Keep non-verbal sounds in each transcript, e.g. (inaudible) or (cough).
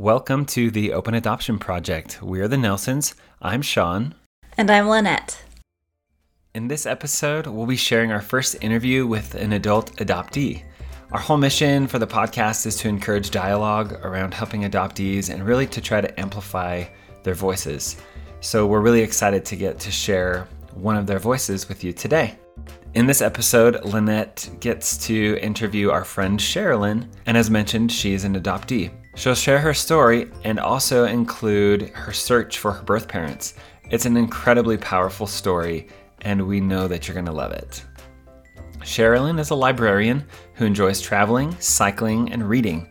Welcome to the Open Adoption Project. We're the Nelsons. I'm Sean. And I'm Lynette. In this episode, we'll be sharing our first interview with an adult adoptee. Our whole mission for the podcast is to encourage dialogue around helping adoptees and really to try to amplify their voices. So we're really excited to get to share one of their voices with you today. In this episode, Lynette gets to interview our friend Sherilyn, and as mentioned, she's an adoptee. She'll share her story and also include her search for her birth parents. It's an incredibly powerful story, and we know that you're going to love it. Sherilyn is a librarian who enjoys traveling, cycling, and reading.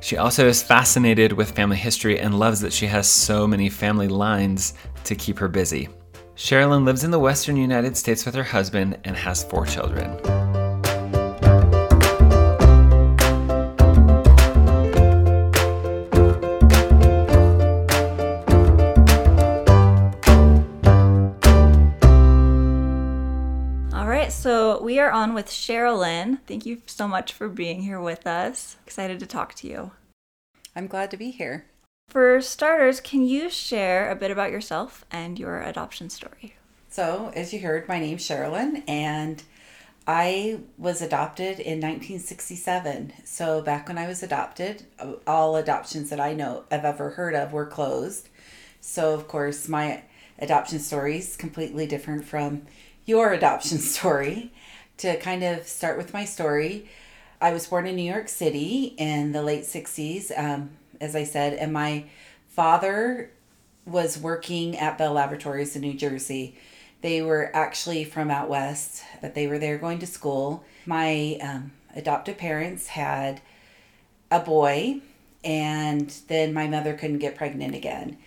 She also is fascinated with family history and loves that she has so many family lines to keep her busy. Sherilyn lives in the western United States with her husband and has four children. We are on with Sherilyn. Thank you so much for being here with us. Excited to talk to you. I'm glad to be here. For starters, can you share a bit about yourself and your adoption story? So, as you heard, my name's Sherilyn, and I was adopted in 1967. So, back when I was adopted, uh, all adoptions that I know I've ever heard of were closed. So, of course, my adoption story is completely different from your (laughs) adoption story. To kind of start with my story, I was born in New York City in the late 60s, um, as I said, and my father was working at Bell Laboratories in New Jersey. They were actually from out west, but they were there going to school. My um, adoptive parents had a boy, and then my mother couldn't get pregnant again.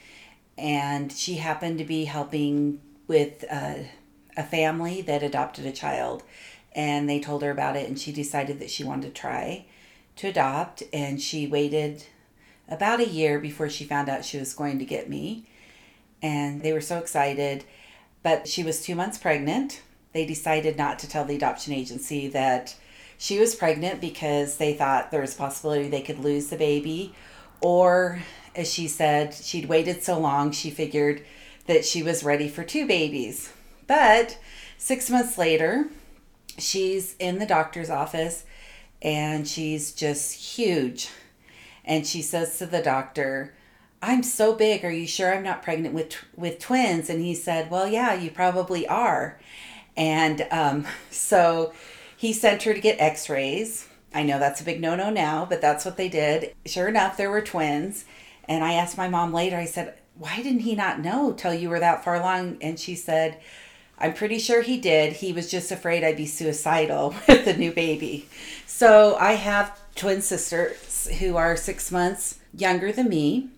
And she happened to be helping with uh, a family that adopted a child, and they told her about it, and she decided that she wanted to try to adopt, and she waited about a year before she found out she was going to get me. And they were so excited but she was two months pregnant. They decided not to tell the adoption agency that she was pregnant because they thought there was a possibility they could lose the baby. Or, as she said, she'd waited so long, she figured that she was ready for two babies. But six months later, she's in the doctor's office and she's just huge. And she says to the doctor, I'm so big. Are you sure I'm not pregnant with with twins? And he said, Well, yeah, you probably are. And um, (laughs) so he sent her to get X-rays. I know that's a big no-no now, but that's what they did. Sure enough, there were twins. And I asked my mom later. I said, "Why didn't he not know till you were that far along?" And she said, "I'm pretty sure he did. He was just afraid I'd be suicidal (laughs) with the new baby." So I have twin sisters who are six months younger than me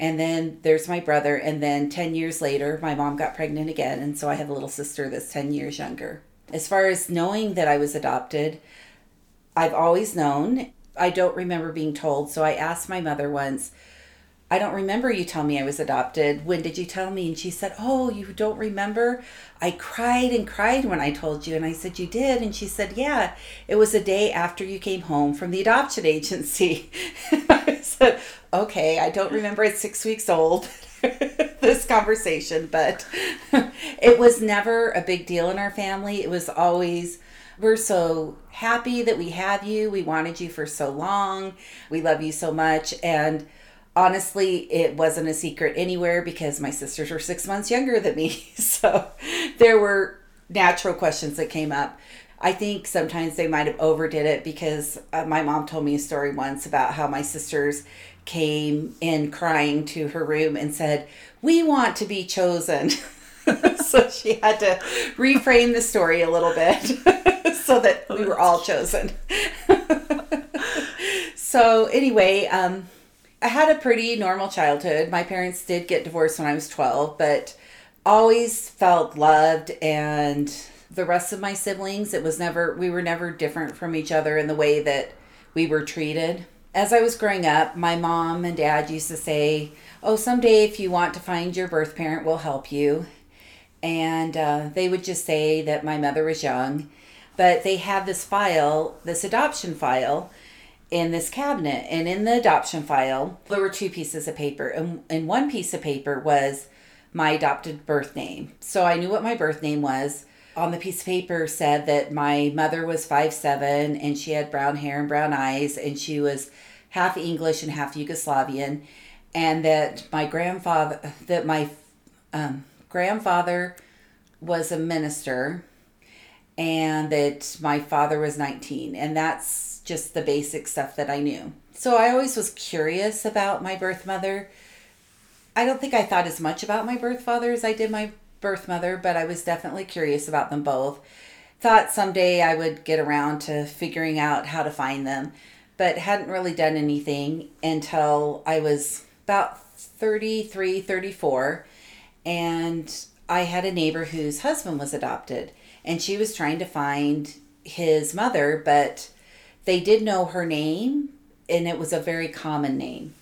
and then there's my brother. And then 10 years later, my mom got pregnant again. And so I have a little sister that's 10 years younger. As far as knowing that I was adopted, I've always known. I don't remember being told. So I asked my mother once, I don't remember you telling me I was adopted. When did you tell me? And she said, Oh, you don't remember? I cried and cried when I told you. And I said, You did? And she said, Yeah, it was a day after you came home from the adoption agency. (laughs) I said, Okay, I don't remember at six weeks old (laughs) this conversation, but (laughs) it was never a big deal in our family. It was always, we're so happy that we have you. We wanted you for so long. We love you so much. And honestly, it wasn't a secret anywhere because my sisters were six months younger than me. (laughs) So there were natural questions that came up. I think sometimes they might have overdid it because uh, my mom told me a story once about how my sisters came in crying to her room and said, We want to be chosen. (laughs) so she had to reframe the story a little bit (laughs) so that we were all chosen. so, anyway, um, I had a pretty normal childhood. My parents did get divorced when I was 12, but always felt loved and the rest of my siblings, it was never we were never different from each other in the way that we were treated. As I was growing up, my mom and dad used to say, "Oh, someday if you want to find your birth parent, we'll help you." And uh, they would just say that my mother was young, but they had this file, this adoption file, in this cabinet. And in the adoption file, there were two pieces of paper. And, and one piece of paper was my adopted birth name. So I knew what my birth name was. On the piece of paper said that my mother was five seven and she had brown hair and brown eyes and she was half English and half Yugoslavian and that my grandfather that my um, grandfather was a minister and that my father was 19 and that's just the basic stuff that I knew. So I always was curious about my birth mother. I don't think I thought as much about my birth father as I did my birth mother, but I was definitely curious about them both. Thought someday I would get around to figuring out how to find them, but hadn't really done anything until I was about 33, 34. And I had a neighbor whose husband was adopted, and she was trying to find his mother, but they did know her name, and it was a very common name.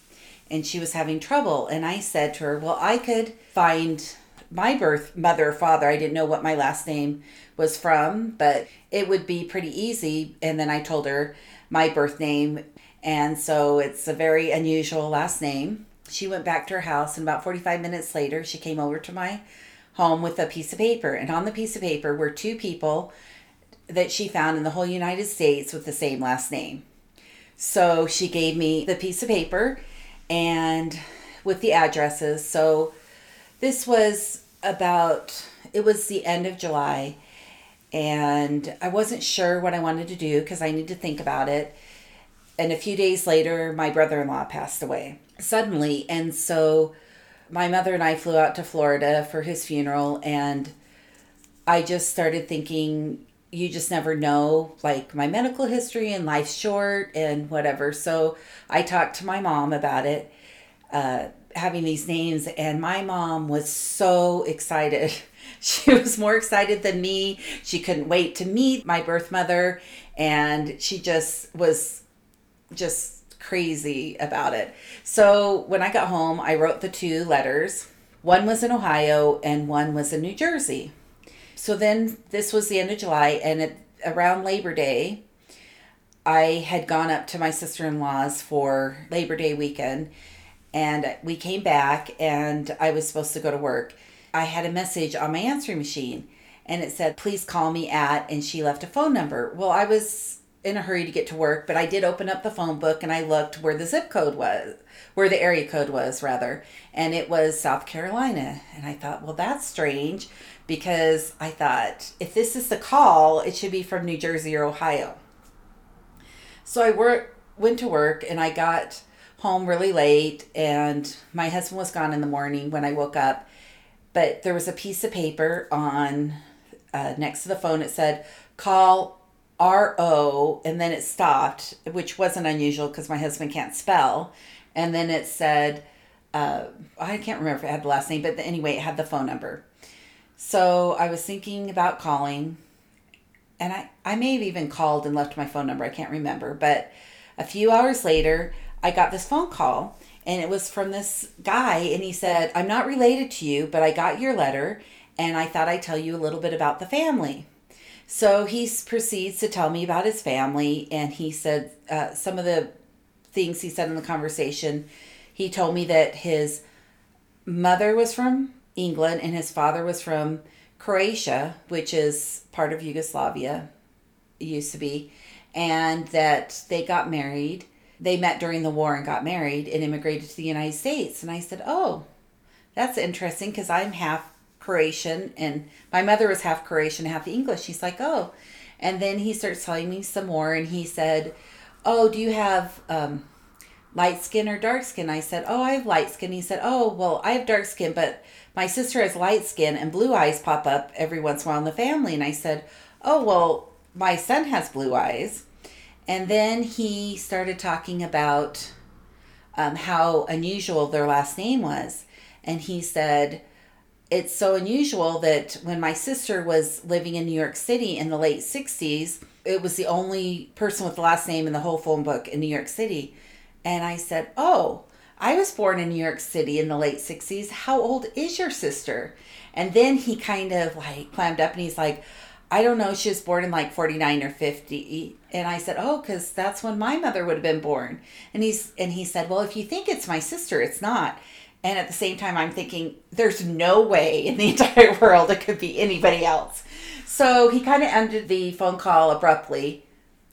And she was having trouble. And I said to her, Well, I could find my birth mother father. I didn't know what my last name was from, but it would be pretty easy. And then I told her my birth name. And so it's a very unusual last name. She went back to her house, and about 45 minutes later, she came over to my home with a piece of paper. And on the piece of paper were two people that she found in the whole United States with the same last name. So she gave me the piece of paper and with the addresses. So this was about, it was the end of July, and I wasn't sure what I wanted to do because I needed to think about it. And a few days later, my brother in law passed away suddenly. And so my mother and I flew out to Florida for his funeral, and I just started thinking, you just never know, like my medical history and life's short and whatever. So I talked to my mom about it. Uh, having these names and my mom was so excited (laughs) she was more excited than me she couldn't wait to meet my birth mother and she just was just crazy about it so when i got home i wrote the two letters one was in ohio and one was in new jersey so then this was the end of july and around labor day i had gone up to my sister-in-law's for labor day weekend and we came back and I was supposed to go to work. I had a message on my answering machine and it said, please call me at, and she left a phone number. Well, I was in a hurry to get to work, but I did open up the phone book and I looked where the zip code was, where the area code was, rather, and it was South Carolina. And I thought, well, that's strange because I thought, if this is the call, it should be from New Jersey or Ohio. So I work, went to work and I got home really late and my husband was gone in the morning when I woke up. But there was a piece of paper on uh, next to the phone. It said, call RO, and then it stopped, which wasn't unusual because my husband can't spell. And then it said, uh, I can't remember if it had the last name, but anyway, it had the phone number. So I was thinking about calling, and I, I may have even called and left my phone number. I can't remember. But a few hours later, I got this phone call and it was from this guy and he said, I'm not related to you, but I got your letter and I thought I'd tell you a little bit about the family. So he proceeds to tell me about his family and he said uh, some of the things he said in the conversation. He told me that his mother was from England and his father was from Croatia, which is part of Yugoslavia, used to be, and that they got married they met during the war and got married and immigrated to the United States. And I said, Oh, that's interesting because I'm half Croatian and my mother was half Croatian, half English. He's like, Oh. And then he starts telling me some more and he said, Oh, do you have um, light skin or dark skin? I said, Oh, I have light skin. He said, Oh, well, I have dark skin, but my sister has light skin and blue eyes pop up every once in a while in the family. And I said, Oh, well, my son has blue eyes. And then he started talking about um, how unusual their last name was. And he said, It's so unusual that when my sister was living in New York City in the late 60s, it was the only person with the last name in the whole phone book in New York City. And I said, Oh, I was born in New York City in the late 60s. How old is your sister? And then he kind of like clammed up and he's like, I don't know, she was born in like 49 or 50. And I said, Oh, because that's when my mother would have been born. And he's and he said, Well, if you think it's my sister, it's not. And at the same time, I'm thinking, there's no way in the (laughs) entire world it could be anybody else. So he kind of ended the phone call abruptly.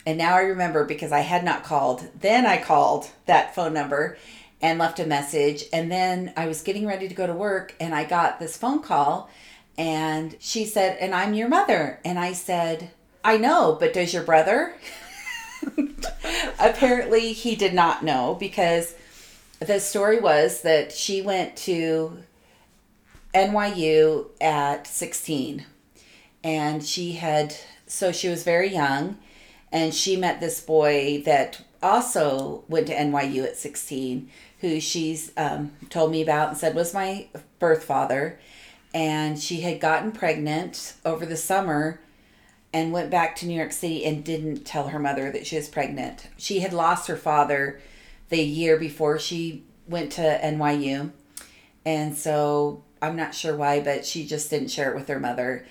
And now I remember because I had not called. Then I called that phone number and left a message. And then I was getting ready to go to work and I got this phone call and she said, And I'm your mother. And I said, I know, but does your brother? (laughs) Apparently, he did not know because the story was that she went to NYU at 16 and she had, so she was very young and she met this boy that also went to NYU at 16 who she's um, told me about and said was my birth father and she had gotten pregnant over the summer and went back to New York City and didn't tell her mother that she was pregnant. She had lost her father the year before she went to NYU. And so I'm not sure why, but she just didn't share it with her mother.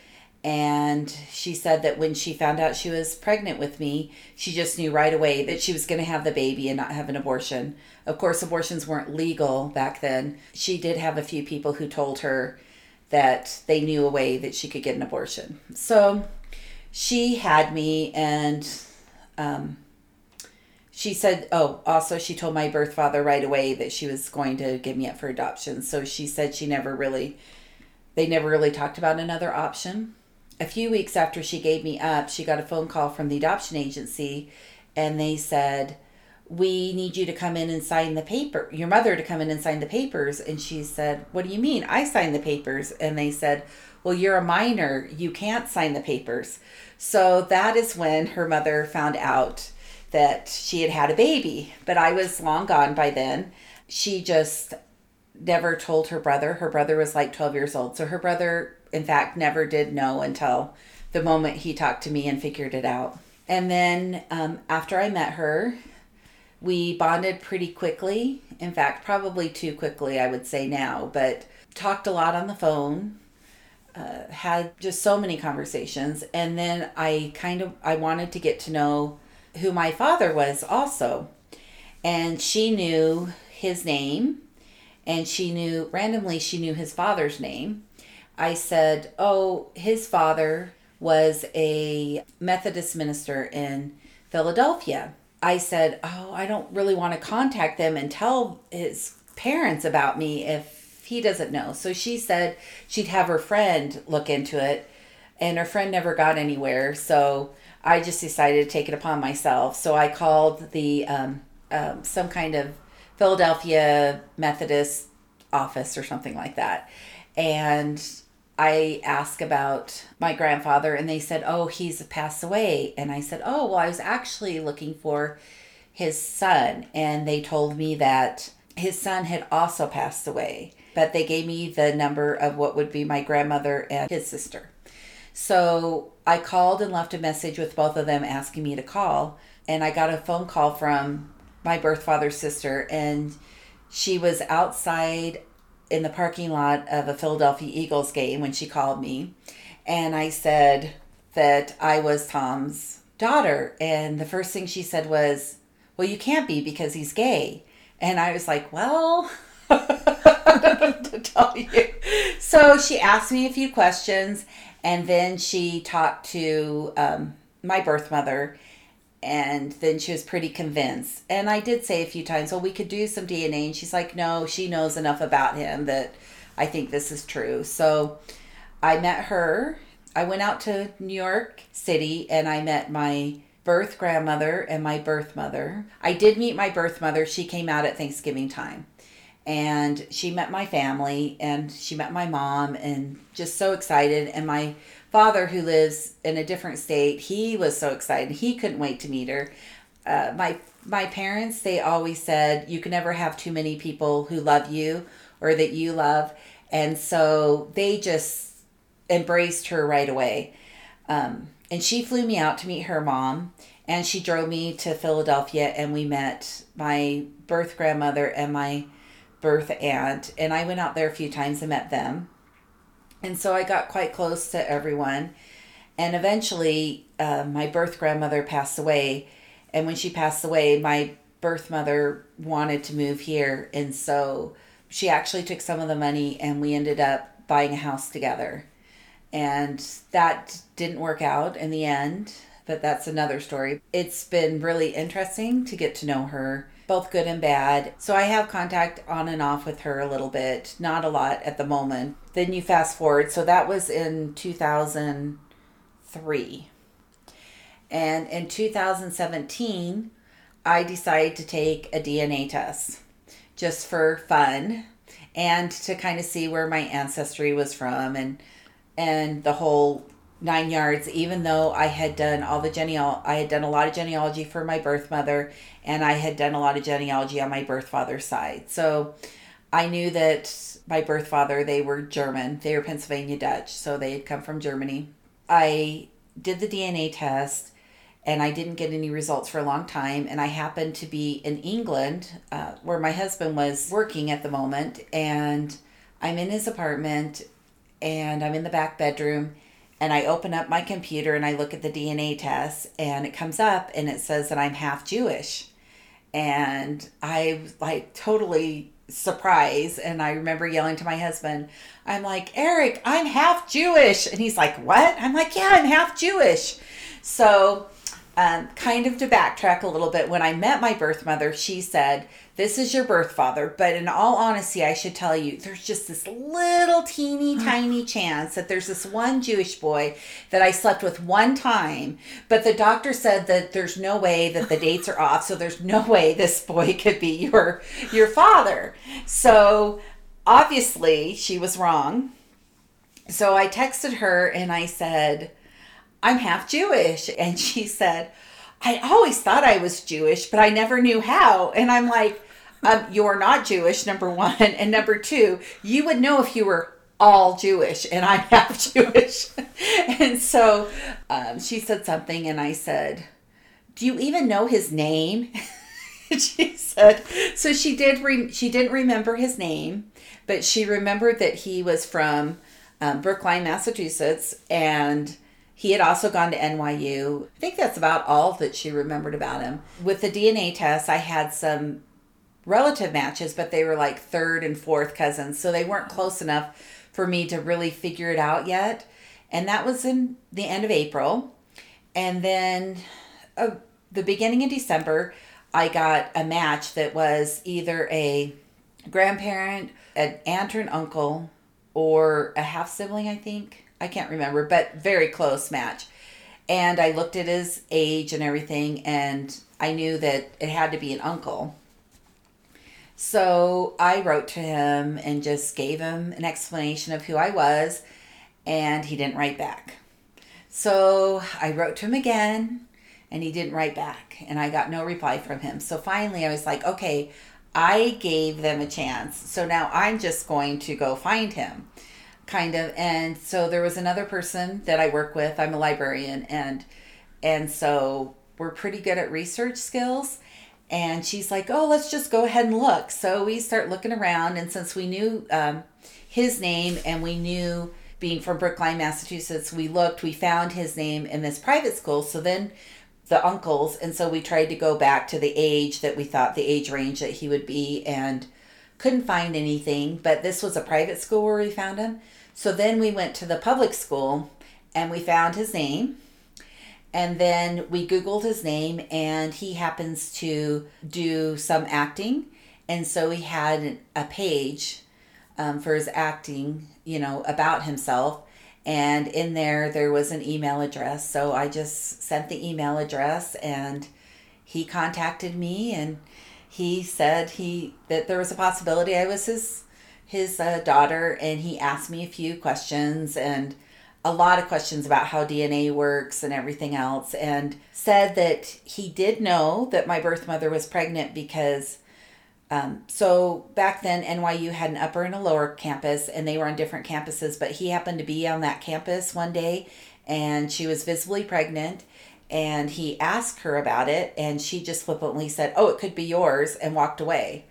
And she said that when she found out she was pregnant with me, she just knew right away that she was going to have the baby and not have an abortion. Of course, abortions weren't legal back then. She did have a few people who told her that they knew a way that she could get an abortion. So she had me, and um, she said, oh, also, she told my birth father right away that she was going to give me up for adoption. So she said she never really, they never really talked about another option. A few weeks after she gave me up, she got a phone call from the adoption agency, and they said, we need you to come in and sign the paper your mother to come in and sign the papers and she said what do you mean i signed the papers and they said well you're a minor you can't sign the papers so that is when her mother found out that she had had a baby but i was long gone by then she just never told her brother her brother was like 12 years old so her brother in fact never did know until the moment he talked to me and figured it out and then um, after i met her we bonded pretty quickly. In fact, probably too quickly, I would say now, but talked a lot on the phone. Uh, had just so many conversations and then i kind of i wanted to get to know who my father was also and she knew his name and she knew randomly she knew his father's name i said oh his father was a methodist minister in philadelphia I said, Oh, I don't really want to contact them and tell his parents about me if he doesn't know. So she said she'd have her friend look into it, and her friend never got anywhere. So I just decided to take it upon myself. So I called the um, um, some kind of Philadelphia Methodist office or something like that. And I asked about my grandfather, and they said, Oh, he's passed away. And I said, Oh, well, I was actually looking for his son. And they told me that his son had also passed away, but they gave me the number of what would be my grandmother and his sister. So I called and left a message with both of them asking me to call. And I got a phone call from my birth father's sister, and she was outside in the parking lot of a Philadelphia Eagles game when she called me. And I said that I was Tom's daughter. And the first thing she said was, Well, you can't be because he's gay. And I was like, Well, (laughs) to tell you. So she asked me a few questions. And then she talked to um, my birth mother and then she was pretty convinced. And I did say a few times, well, we could do some DNA. And she's like, no, she knows enough about him that I think this is true. So I met her. I went out to New York City and I met my birth grandmother and my birth mother. I did meet my birth mother. She came out at Thanksgiving time. And she met my family and she met my mom and just so excited. And my father who lives in a different state he was so excited. He couldn't wait to meet her. Uh, my my parents they always said you can never have too many people who love you or that you love. And so they just embraced her right away. Um, and she flew me out to meet her mom and she drove me to philadelphia and we met my birth grandmother and my birth aunt and i went out there a few times and met them and so I got quite close to everyone. And eventually, uh, my birth grandmother passed away. And when she passed away, my birth mother wanted to move here. And so she actually took some of the money and we ended up buying a house together. And that didn't work out in the end, but that's another story. It's been really interesting to get to know her, both good and bad. So I have contact on and off with her a little bit, not a lot at the moment. Then you fast forward. So that was in 2003. And in 2017, I decided to take a DNA test just for fun and to kind of see where my ancestry was from and and the whole nine yards even though i had done all the genealogy i had done a lot of genealogy for my birth mother and i had done a lot of genealogy on my birth father's side so i knew that my birth father they were german they were pennsylvania dutch so they had come from germany i did the dna test and I didn't get any results for a long time. And I happened to be in England, uh, where my husband was working at the moment, and I'm in his apartment, and I'm in the back bedroom, and I open up my computer and I look at the DNA test, and it comes up and it says that I'm half Jewish, and I like totally surprised, and I remember yelling to my husband. I'm like, Eric, I'm half Jewish. And he's like, What? I'm like, Yeah, I'm half Jewish. So um, kind of to backtrack a little bit, when I met my birth mother, she said, This is your birth father. But in all honesty, I should tell you, there's just this little teeny (sighs) tiny chance that there's this one Jewish boy that I slept with one time. But the doctor said that there's no way that the (laughs) dates are off, so there's no way this boy (laughs) could be your your father. So obviously she was wrong. So I texted her and I said, I'm half Jewish. And she said, I always thought I was Jewish, but I never knew how. And I'm like, um, you're not Jewish, number one. And number two, you would know if you were all Jewish, and I'm (laughs) half Jewish. (laughs) and so um, she said something, and I said, Do you even know his name? (laughs) she said, So she did, re- she didn't remember his name, but she remembered that he was from um, Brookline, Massachusetts, and he had also gone to NYU. I think that's about all that she remembered about him. With the DNA test, I had some relative matches, but they were like third and fourth cousins, so they weren't close enough for me to really figure it out yet. And that was in the end of April. And then uh, the beginning of December, I got a match that was either a grandparent, an aunt or an uncle, or a half sibling, I think. I can't remember, but very close match. And I looked at his age and everything, and I knew that it had to be an uncle. So I wrote to him and just gave him an explanation of who I was, and he didn't write back. So I wrote to him again, and he didn't write back, and I got no reply from him. So finally, I was like, okay, I gave them a chance. So now I'm just going to go find him kind of and so there was another person that I work with I'm a librarian and and so we're pretty good at research skills and she's like oh let's just go ahead and look. So we start looking around and since we knew um, his name and we knew being from brookline massachusetts we looked we found his name in this private school so then the uncles and so we tried to go back to the age that we thought the age range that he would be and couldn't find anything but this was a private school where we found him so then we went to the public school and we found his name. And then we Googled his name, and he happens to do some acting. And so he had a page um, for his acting, you know, about himself. And in there, there was an email address. So I just sent the email address, and he contacted me, and he said he that there was a possibility I was his his uh, daughter and he asked me a few questions and a lot of questions about how DNA works and everything else, and said that he did know that my birth mother was pregnant because. Um, so back then, NYU had an upper and a lower campus, and they were on different campuses. But he happened to be on that campus one day, and she was visibly pregnant. And he asked her about it, and she just flippantly said, "Oh, it could be yours," and walked away.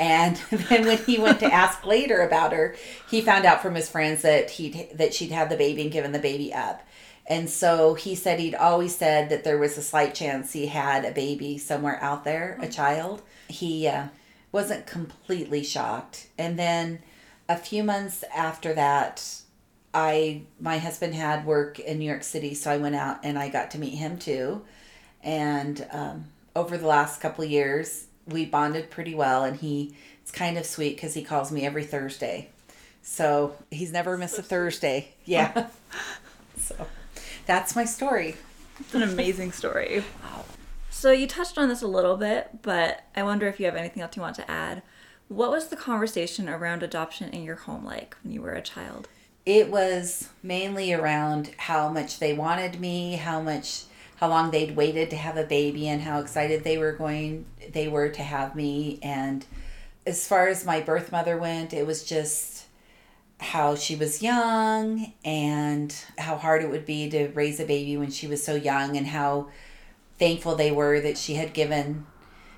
And (laughs) then when he went to ask later about her, he found out from his friends that he that she'd had the baby and given the baby up. And so he said he'd always said that there was a slight chance he had a baby somewhere out there, a child. He uh, wasn't completely shocked. And then a few months after that, I my husband had work in New York City, so I went out and I got to meet him too. And um, over the last couple of years, we bonded pretty well, and he it's kind of sweet because he calls me every Thursday. So he's never missed a Thursday. Yeah. (laughs) so that's my story. It's an amazing story. So you touched on this a little bit, but I wonder if you have anything else you want to add. What was the conversation around adoption in your home like when you were a child? It was mainly around how much they wanted me, how much how long they'd waited to have a baby and how excited they were going they were to have me and as far as my birth mother went, it was just how she was young and how hard it would be to raise a baby when she was so young and how thankful they were that she had given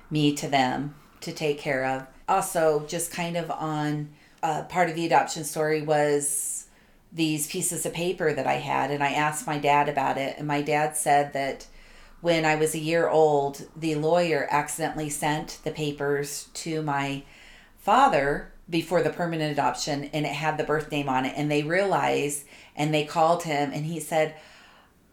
me to them to take care of. Also, just kind of on uh, part of the adoption story was these pieces of paper that I had, and I asked my dad about it, and my dad said that when I was a year old, the lawyer accidentally sent the papers to my father before the permanent adoption and it had the birth name on it and they realized and they called him and he said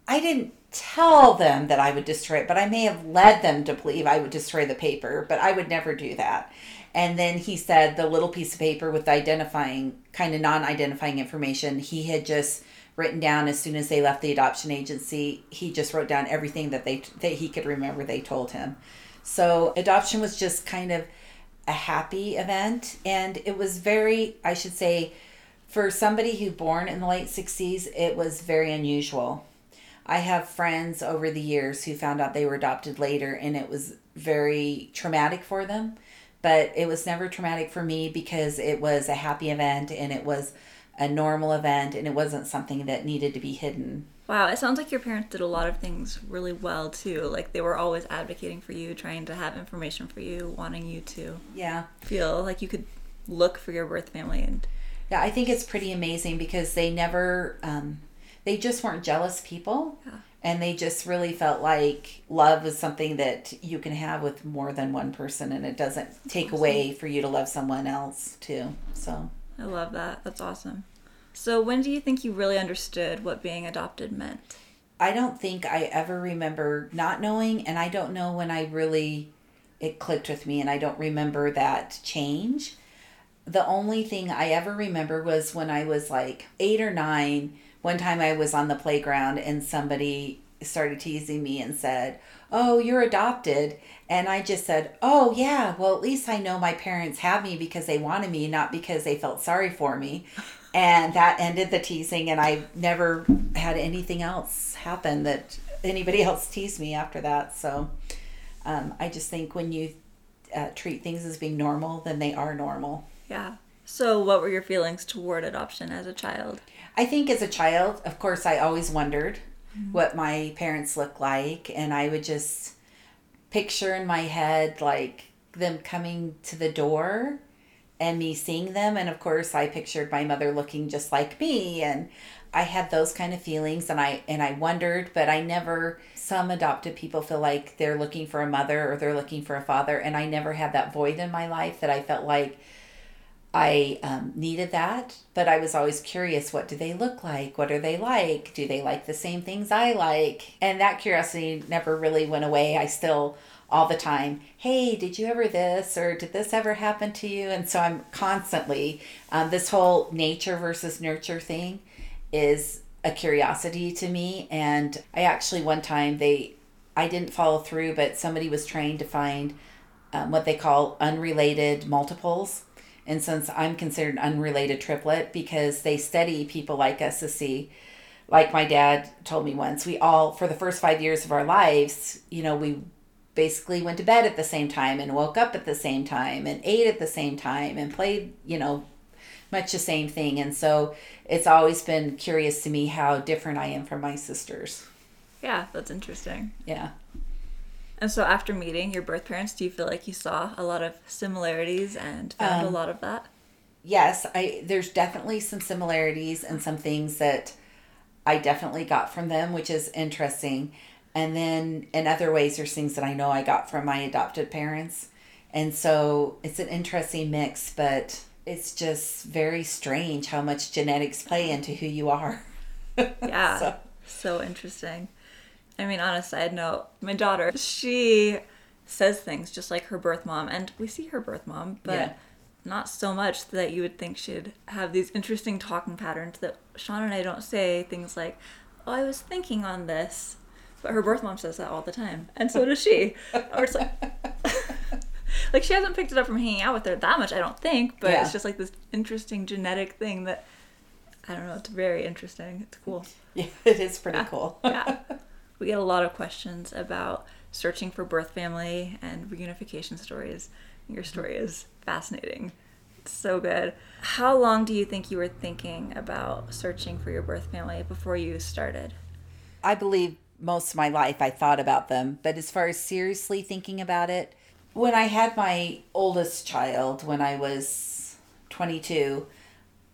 i didn't tell them that i would destroy it but i may have led them to believe i would destroy the paper but i would never do that and then he said the little piece of paper with identifying kind of non-identifying information he had just written down as soon as they left the adoption agency he just wrote down everything that they that he could remember they told him. So adoption was just kind of a happy event. And it was very i should say for somebody who born in the late 60s it was very unusual. I have friends over the years who found out they were adopted later and it was very traumatic for them but it was never traumatic for me because it was a happy event and it was a normal event and it wasn't something that needed to be hidden Wow, it sounds like your parents did a lot of things really well too. Like they were always advocating for you, trying to have information for you, wanting you to yeah feel like you could look for your birth family and yeah i think it's pretty amazing because they never um, they just weren't jealous people Yeah. And they just really felt like love is something that you can have with more than one person and it doesn't take away for you to love someone else too so I love that. That's awesome. So when do you think you really understood what being adopted meant? I don't think I ever remember not knowing, and I don't know when I really it clicked with me, and I don't remember that change. The only thing I ever remember was when I was like eight or nine. One time I was on the playground and somebody started teasing me and said, Oh, you're adopted. And I just said, Oh, yeah, well, at least I know my parents have me because they wanted me, not because they felt sorry for me. And that ended the teasing, and I never had anything else happen that anybody (laughs) else teased me after that. So um, I just think when you uh, treat things as being normal, then they are normal. Yeah. So what were your feelings toward adoption as a child? I think as a child, of course, I always wondered mm-hmm. what my parents looked like, and I would just picture in my head like them coming to the door and me seeing them. And of course, I pictured my mother looking just like me, and I had those kind of feelings, and I and I wondered, but I never. Some adopted people feel like they're looking for a mother or they're looking for a father, and I never had that void in my life that I felt like I um, needed that, but I was always curious what do they look like? What are they like? Do they like the same things I like? And that curiosity never really went away. I still, all the time, hey, did you ever this? Or did this ever happen to you? And so I'm constantly, um, this whole nature versus nurture thing is a curiosity to me. And I actually, one time, they, I didn't follow through, but somebody was trying to find um, what they call unrelated multiples. And since I'm considered an unrelated triplet because they study people like us to see, like my dad told me once, we all, for the first five years of our lives, you know, we basically went to bed at the same time and woke up at the same time and ate at the same time and played, you know, much the same thing. And so it's always been curious to me how different I am from my sisters. Yeah, that's interesting. Yeah. And so after meeting your birth parents, do you feel like you saw a lot of similarities and found a Um, lot of that? yes i there's definitely some similarities and some things that I definitely got from them, which is interesting. And then in other ways, there's things that I know I got from my adopted parents. And so it's an interesting mix, but it's just very strange how much genetics play into who you are. (laughs) Yeah. So- so interesting. I mean, on a side note, my daughter, she says things just like her birth mom, and we see her birth mom, but Yeah. not so much that you would think she'd have these interesting talking patterns that Sean and I don't say things like, "Oh, I was thinking on this," but her birth mom says that all the time, and so does she. or it's like. (laughs) Like she hasn't picked it up from hanging out with her that much, I don't think, but Yeah. it's just like this interesting genetic thing that I don't know. It's very interesting. It's cool. (laughs) Yeah, it is pretty cool. yeah. (laughs) We get a lot of questions about searching for birth family and reunification stories. Your mm-hmm. story is fascinating. It's so good. How long do you think you were thinking about searching for your birth family before you started? I believe most of my life I thought about them, but as far as seriously thinking about it, when I had my oldest child when I was 22,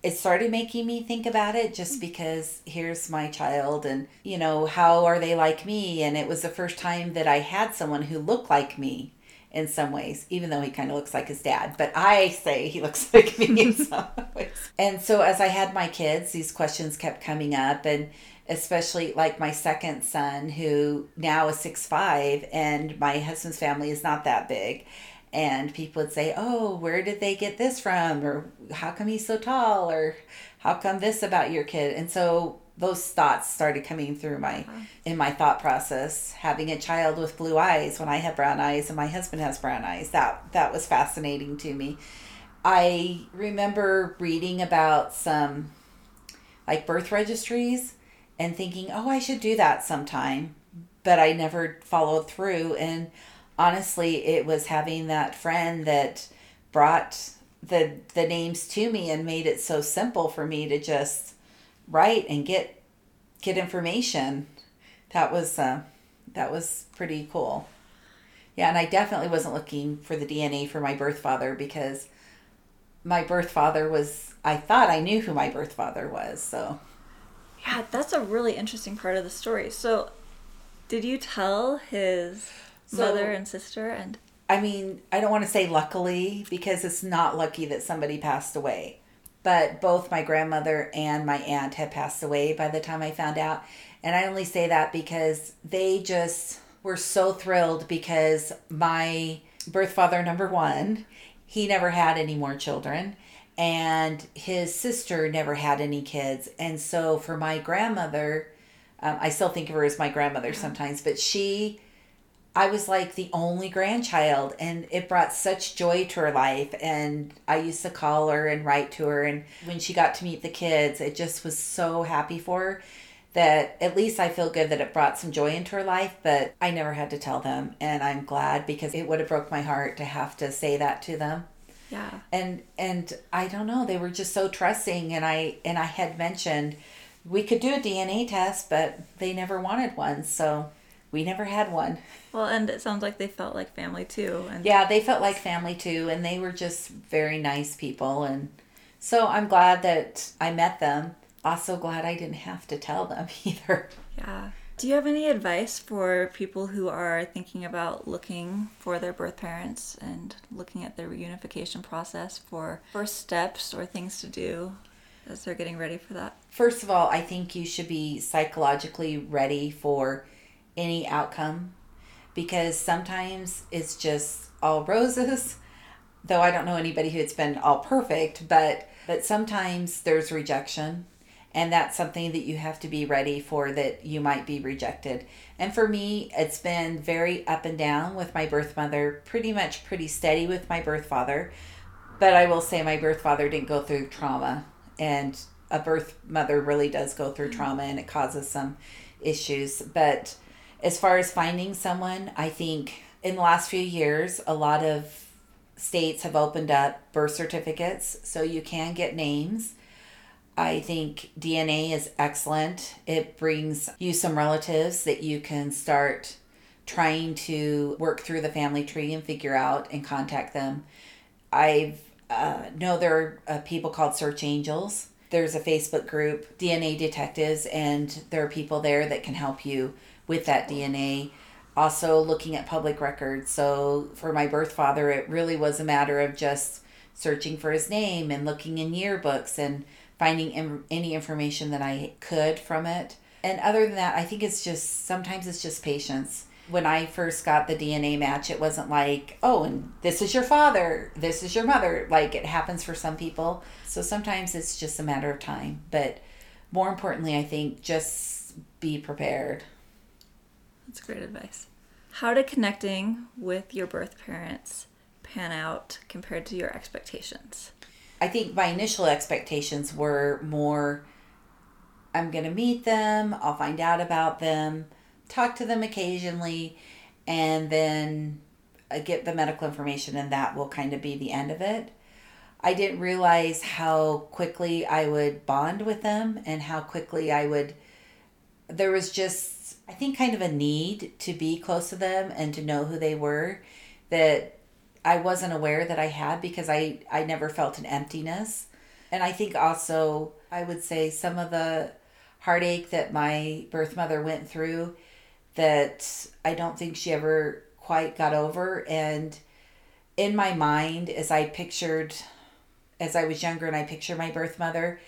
it started making me think about it just hmm. because here's my child and you know how are they like me? And it was the first time that I had someone who looked like me in some ways even though he kind of looks like his dad but I say he (laughs) looks like me in (laughs) some ways. And so as I had my kids these questions kept coming up and especially like my second son who now is six five and my husband's family is not that big and people would say oh where did they get this from? Or how come he's so tall? Or how come this about your kid? And so those thoughts started coming through my uh-huh. in my thought process. Having a child with blue eyes when i have brown eyes and my husband has brown eyes that that was fascinating to me. I remember reading about some like birth registries and thinking oh i should do that sometime but i never followed through. And honestly it was having that friend that brought the the names to me and made it so simple for me to just write and get get information. That was uh, that was pretty cool. Yeah and i definitely wasn't looking for the dna for my birth father because my birth father was i thought i knew who my birth father was so. Yeah, that's a really interesting part of the story. So, did you tell his So- mother and sister and I mean, I don't want to say luckily because it's not lucky that somebody passed away. But both my grandmother and my aunt had passed away by the time I found out. And I only say that because they just were so thrilled because my birth father, number one, he never had any more children. And his sister never had any kids. And so for my grandmother, um, I still think of her as my grandmother sometimes, but she I was like the only grandchild, and it brought such joy to her life. And I used to call her and write to her. And when she got to meet the kids, it just was so happy for her that at least I feel good that it brought some joy into her life. But I never had to tell them, and I'm glad because it would have broke my heart to have to say that to them yeah. and and I don't know they were just so trusting and I and I had mentioned we could do a DNA test but they never wanted one so we never had one Well, and it sounds like they felt like family too. And yeah they felt like family too and they were just very nice people and so I'm glad that I met them also glad I didn't have to tell them (laughs) either Yeah. Do you have any advice for people who are thinking about looking for their birth parents and looking at the reunification process for first steps or things to do as they're getting ready for that? First of all, I think you should be psychologically ready for any outcome because sometimes it's just all roses. Though I don't know anybody who it's been all perfect, but but sometimes there's rejection and that's something that you have to be ready for that you might be rejected. And for me, it's been very up and down with my birth mother, pretty much pretty steady with my birth father. But I will say my birth father didn't go through trauma and a birth mother really does go through mm. trauma and it causes some issues. But as far as finding someone, I think in the last few years, a lot of states have opened up birth certificates so you can get names. I think DNA is excellent. It brings you some relatives that you can start trying to work through the family tree and figure out and contact them. I uh, know there are uh, people called search angels there's a Facebook group, DNA Detectives, and there are people there that can help you with that DNA. Also, looking at public records. So, for my birth father, it really was a matter of just searching for his name and looking in yearbooks and finding any information that I could from it. And other than that, I think it's just sometimes it's just patience. When I first got the DNA match, it wasn't like, oh, and this is your father, this is your mother. Like it happens for some people. So sometimes it's just a matter of time. But more importantly, I think just be prepared. That's great advice. How did connecting with your birth parents pan out compared to your expectations? I think my initial expectations were more I'm going to meet them, I'll find out about them, talk to them occasionally, and then uh, get the medical information, and that will kind of be the end of it. I didn't realize how quickly I would bond with them and how quickly I would. There was just, I think, kind of a need to be close to them and to know who they were that I wasn't aware that I had because I, I never felt an emptiness. And I think also, I would say some of the heartache that my birth mother went through that I don't think she ever quite got over. And in my mind, as I pictured, as I was younger and I pictured my birth mother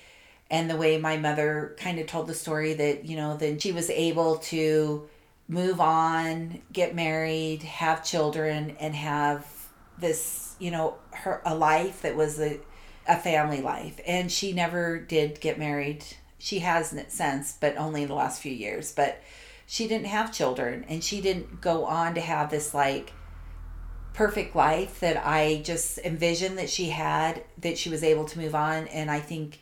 and the way my mother kind of told the story that, you know, then she was able to move on, get married, have children, and have this, you know, her a life that was a, a family life. And she never did get married. She has since, but only in the last few years. But she didn't have children and she didn't go on to have this like perfect life that I just envisioned that she had, that she was able to move on. And I think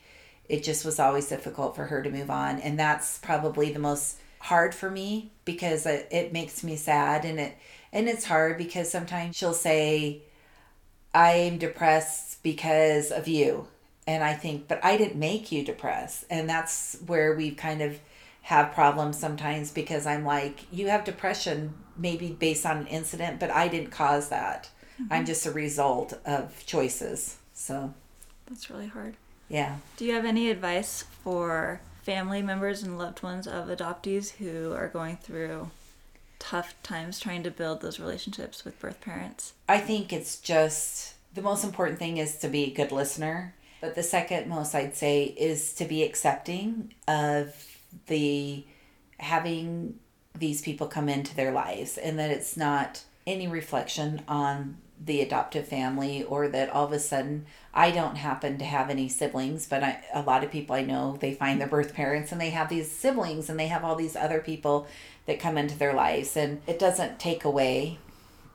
it just was always difficult for her to move on. And that's probably the most hard for me because it, it makes me sad. And it and it's hard because sometimes she'll say i'm depressed because of you. And i think but i didn't make you depressed. And that's where we kind of have problems sometimes because i'm like you have depression maybe based on an incident but i didn't cause that. Mm-hmm. i'm just a result of choices. So that's really hard yeah do you have any advice for family members and loved ones of adoptees who are going through tough times trying to build those relationships with birth parents? I think it's just the most important thing is to be a good listener. But the second most I'd say is to be accepting of the having these people come into their lives and that it's not any reflection on the adoptive family or that all of a sudden I don't happen to have any siblings, but I, a lot of people I know they find their birth parents and they have these siblings and they have all these other people that come into their lives and it doesn't take away.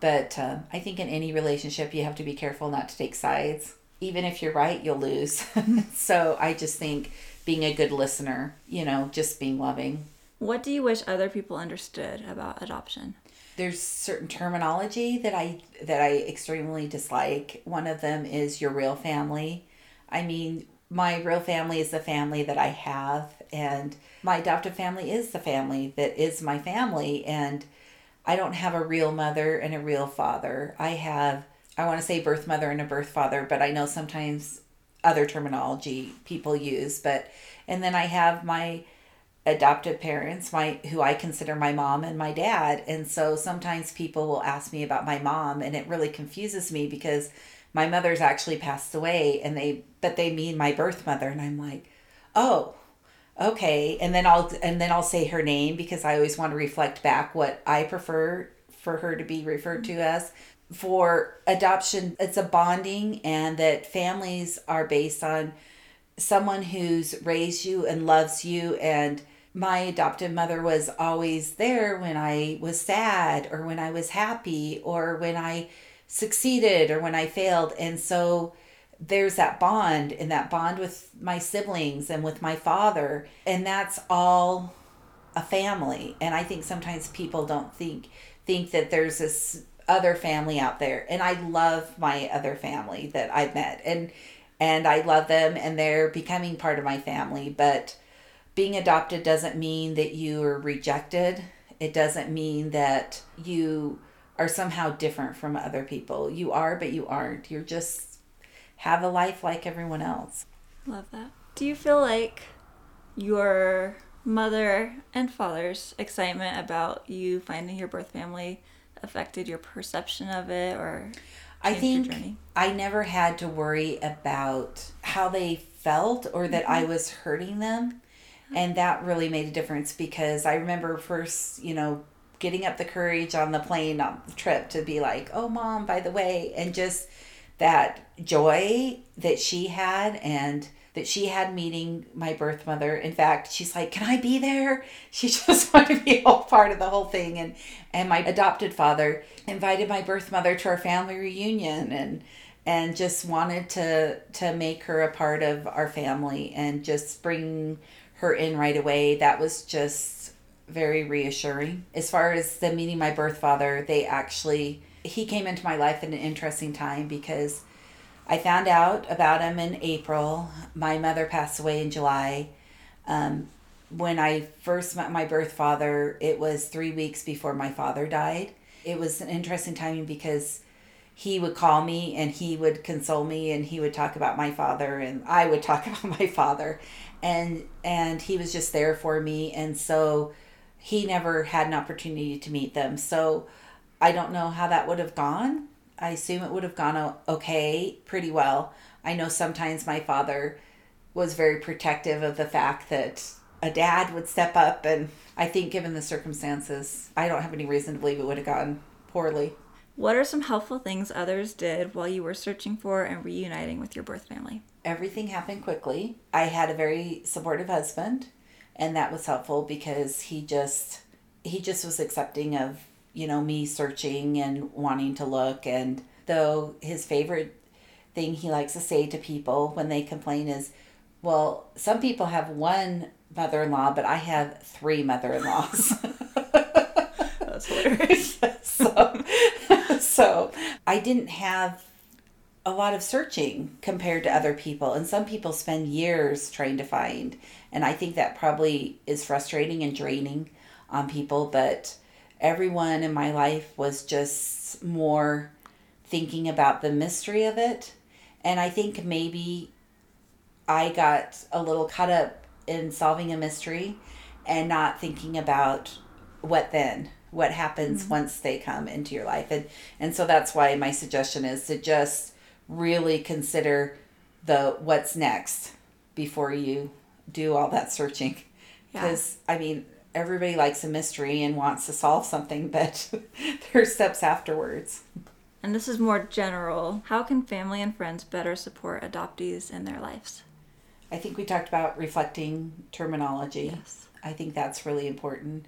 But uh, I think in any relationship you have to be careful not to take sides. Even if you're right, you'll lose. (laughs) so I just think being a good listener, you know, just being loving. What do you wish other people understood about adoption? There's certain terminology that I that I extremely dislike. One of them is your real family. I mean, my real family is the family that I have and my adoptive family is the family that is my family and I don't have a real mother and a real father. I have I want to say birth mother and a birth father, but I know sometimes other terminology people use, but and then I have my adoptive parents, my who I consider my mom and my dad. And so sometimes people will ask me about my mom and it really confuses me because my mother's actually passed away and they but they mean my birth mother and I'm like, "Oh, okay." And then I'll and then I'll say her name because I always want to reflect back what I prefer for her to be referred to as. For adoption, it's a bonding and that families are based on someone who's raised you and loves you and my adoptive mother was always there when I was sad or when I was happy or when I succeeded or when I failed. And so there's that bond and that bond with my siblings and with my father. And that's all a family. And I think sometimes people don't think think that there's this other family out there. And I love my other family that I've met. And and I love them and they're becoming part of my family. But being adopted doesn't mean that you are rejected. It doesn't mean that you are somehow different from other people. You are, but you aren't. You're just have a life like everyone else. Love that. Do you feel like your mother and father's excitement about you finding your birth family affected your perception of it or I think? I never had to worry about how they felt or that I mm-hmm. was hurting them. Mm-hmm. And that really made a difference because I remember first, you know, getting up the courage on the plane on the trip to be like, oh, mom, by the way, and just that joy that she had and that she had meeting my birth mother. In fact, she's like, "Can I be there?" (laughs) She just (laughs) wanted to be a whole part of the whole thing. And and my adopted father invited my birth mother to our family reunion and and just wanted to to make her a part of our family and just bring her in right away. That was just very reassuring. As far as the meeting my birth father, they actually he came into my life at an interesting time because I found out about him in April. My mother passed away in July. Um, when I first met my birth father, it was three weeks before my father died. It was an interesting timing because he would call me and he would console me and he would talk about my father and I would (laughs) talk about my father and and he was just there for me and so he never had an opportunity to meet them. So I don't know how that would have gone. I assume it would have gone okay, pretty well. I know sometimes my father was very protective of the fact that a dad would step up, and I think, given the circumstances, I don't have any reason to believe it would have gone poorly. What are some helpful things others did while you were searching for and reuniting with your birth family? Everything happened quickly. I had a very supportive husband, and that was helpful because he just he just was accepting of you know me searching and wanting to look and though his favorite thing he likes to say to people when they complain is well some people have one mother-in-law but i have three mother-in-laws (laughs) That's hilarious. (laughs) so, so i didn't have a lot of searching compared to other people and some people spend years trying to find and i think that probably is frustrating and draining on people but everyone in my life was just more thinking about the mystery of it and i think maybe i got a little caught up in solving a mystery and not thinking about what then what happens mm-hmm. once they come into your life and and so that's why my suggestion is to just really consider the what's next before you do all that searching Yeah. because i mean everybody likes a mystery and wants to solve something (laughs) but there are steps afterwards And this is more general. How can family and friends better support adoptees in their lives? i think we talked about reflecting terminology Yes. I think that's really important.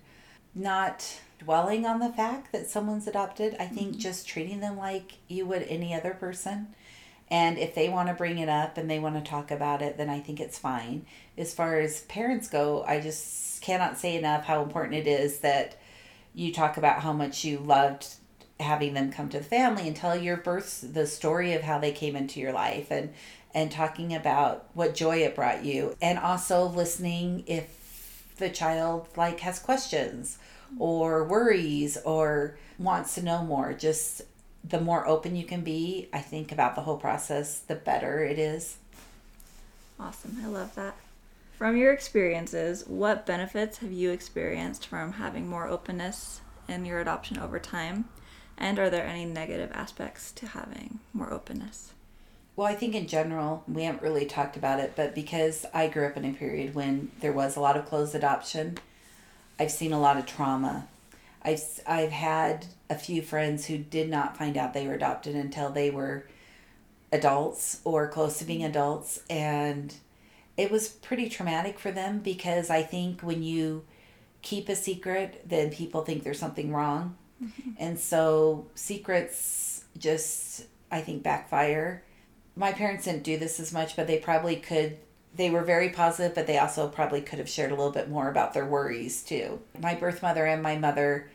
Not dwelling on the fact that someone's adopted. I think mm-hmm. just treating them like you would any other person. And if they want to bring it up and they want to talk about it, then I think it's fine. As far as parents go, I just cannot say enough how important it is that you talk about how much you loved having them come to the family and tell your birth the story of how they came into your life and and talking about what joy it brought you and also listening if the child like has questions or worries or wants to know more just the more open you can be i think about the whole process the better it is Awesome. I love that. From your experiences, what benefits have you experienced from having more openness in your adoption over time? And are there any negative aspects to having more openness? Well, I think in general, we haven't really talked about it, but because I grew up in a period when there was a lot of closed adoption, I've seen a lot of trauma. I've, I've had a few friends who did not find out they were adopted until they were adults or close to being adults. And it was pretty traumatic for them because I think when you keep a secret, then people think there's something wrong. Mm-hmm. And so secrets just, I think, backfire my parents didn't do this as much, but they probably could. They were very positive, but they also probably could have shared a little bit more about their worries too. My birth mother and my mother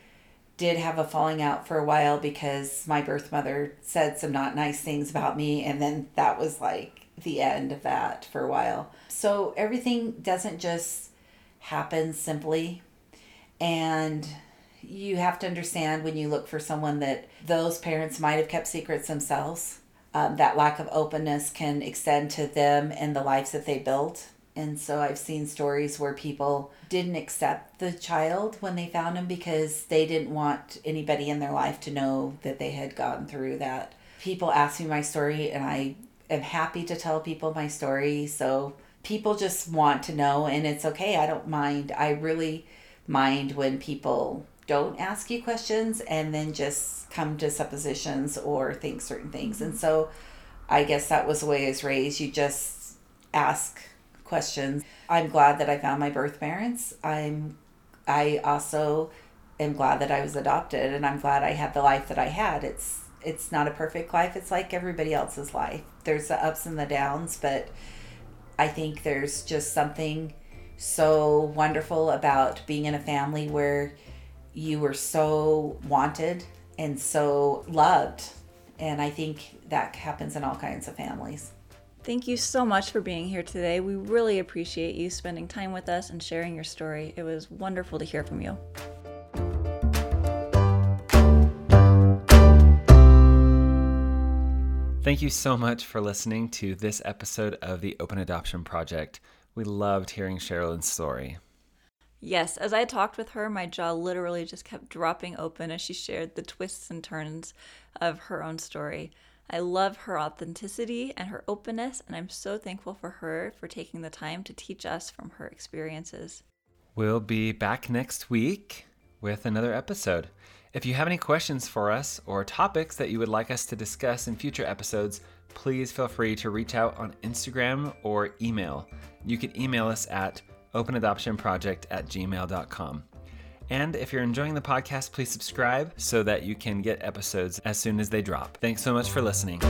did have a falling out for a while because my birth mother said some not nice things about me, and then that was like the end of that for a while. So everything doesn't just happen simply. And you have to understand when you look for someone that those parents might have kept secrets themselves um, that lack of openness can extend to them and the lives that they built. And so I've seen stories where people didn't accept the child when they found him because they didn't want anybody in their life to know that they had gone through that. People ask me my story, and I am happy to tell people my story. So people just want to know, and it's okay. I don't mind. I really mind when people don't ask you questions and then just come to suppositions or think certain things. And mm-hmm. so I guess that was the way I was raised. You just ask questions. I'm glad that I found my birth parents. I'm I also am glad that I was adopted and I'm glad I had the life that I had. It's it's not a perfect life. It's like everybody else's life. There's the ups and the downs, but I think there's just something so wonderful about being in a family where you were so wanted and so loved. And I think that happens in all kinds of families. Thank you so much for being here today. We really appreciate you spending time with us and sharing your story. It was wonderful to hear from you. Thank you so much for listening to this episode of the Open Adoption Project. We loved hearing Sherilyn's story. Yes, as I talked with her, my jaw literally just kept dropping open as she shared the twists and turns of her own story. I love her authenticity and her openness, and I'm so thankful for her for taking the time to teach us from her experiences. We'll be back next week with another episode. If you have any questions for us or topics that you would like us to discuss in future episodes, please feel free to reach out on Instagram or email. You can email us at openadoptionproject at gmail.com. And if you're enjoying the podcast, please subscribe so that you can get episodes as soon as they drop. Thanks so much for listening.